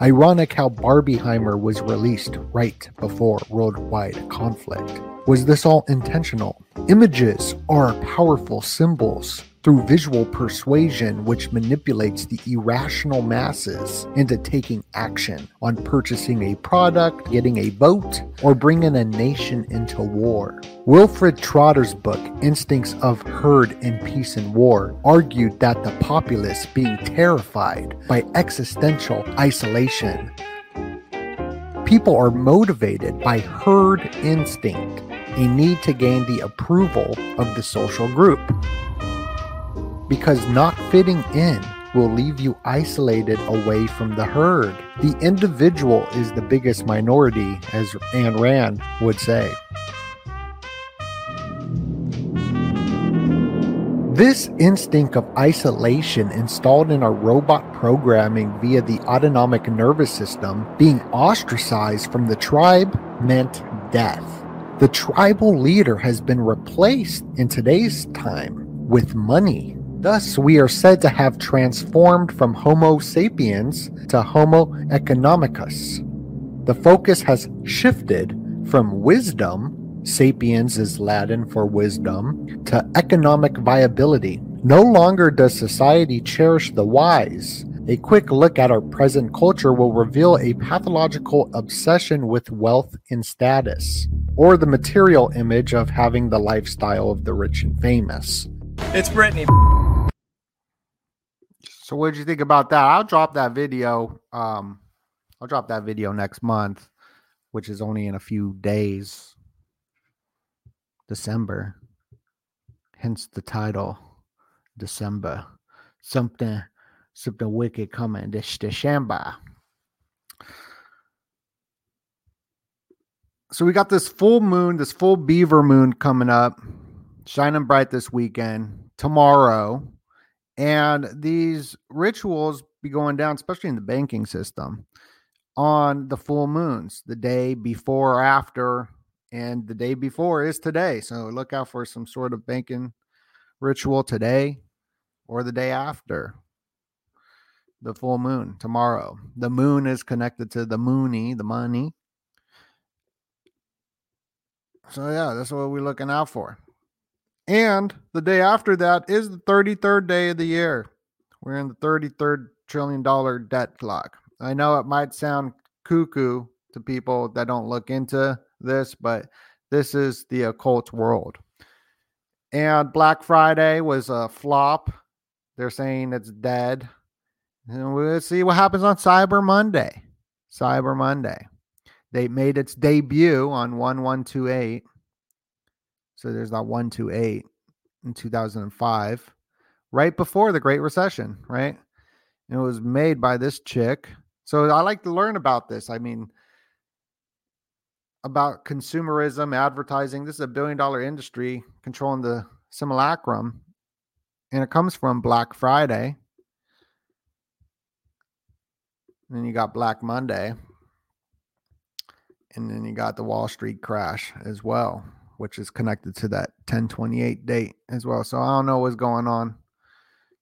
Ironic how Barbieheimer was released right before worldwide conflict. Was this all intentional? Images are powerful symbols through visual persuasion, which manipulates the irrational masses into taking action on purchasing a product, getting a vote, or bringing a nation into war. Wilfred Trotter's book, Instincts of Herd in Peace and War, argued that the populace being terrified by existential isolation. People are motivated by herd instinct, a need to gain the approval of the social group because not fitting in will leave you isolated away from the herd. The individual is the biggest minority, as Ayn Rand would say. This instinct of isolation installed in our robot programming via the autonomic nervous system being ostracized from the tribe meant death. The tribal leader has been replaced in today's time with money. Thus, we are said to have transformed from Homo sapiens to Homo economicus. The focus has shifted from wisdom, sapiens is Latin for wisdom, to economic viability. No longer does society cherish the wise. A quick look at our present culture will reveal a pathological obsession with wealth and status, or the material image of having the lifestyle of the rich and famous.
It's Brittany.
So what did you think about that? I'll drop that video. Um, I'll drop that video next month, which is only in a few days. December. Hence the title. December. Something something wicked coming this December. So we got this full moon, this full beaver moon coming up, shining bright this weekend. Tomorrow And these rituals be going down, especially in the banking system, on the full moons, the day before or after, and the day before is today. So look out for some sort of banking ritual today or the day after the full moon tomorrow. The moon is connected to the moony, the money. So yeah, that's what we're looking out for. And the day after that is the 33rd day of the year. We're in the 33rd trillion dollar debt clock. I know it might sound cuckoo to people that don't look into this, but this is the occult world. And Black Friday was a flop. They're saying it's dead. And we'll see what happens on Cyber Monday. Cyber Monday. They made its debut on 1128. So there's that 128 in 2005, right before the Great Recession, right? And it was made by this chick. So I like to learn about this. I mean, about consumerism, advertising. This is a billion dollar industry controlling the simulacrum. And it comes from Black Friday. And then you got Black Monday. And then you got the Wall Street crash as well, which is connected to that 1028 date as well. So I don't know what's going on.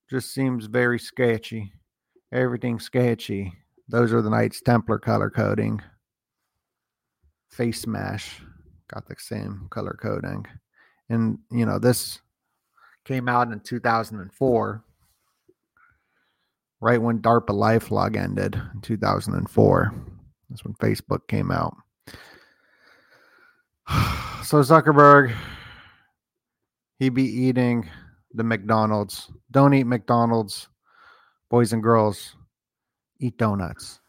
Just seems very sketchy. Everything sketchy. Those are the Knights Templar color coding. Facemash got the same color coding. And, you know, this came out in 2004, right when DARPA Lifelog ended in 2004. That's when Facebook came out. So Zuckerberg, he be eating the McDonald's. Don't eat McDonald's, boys and girls. Eat donuts.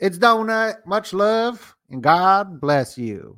It's donut. Much love and God bless you.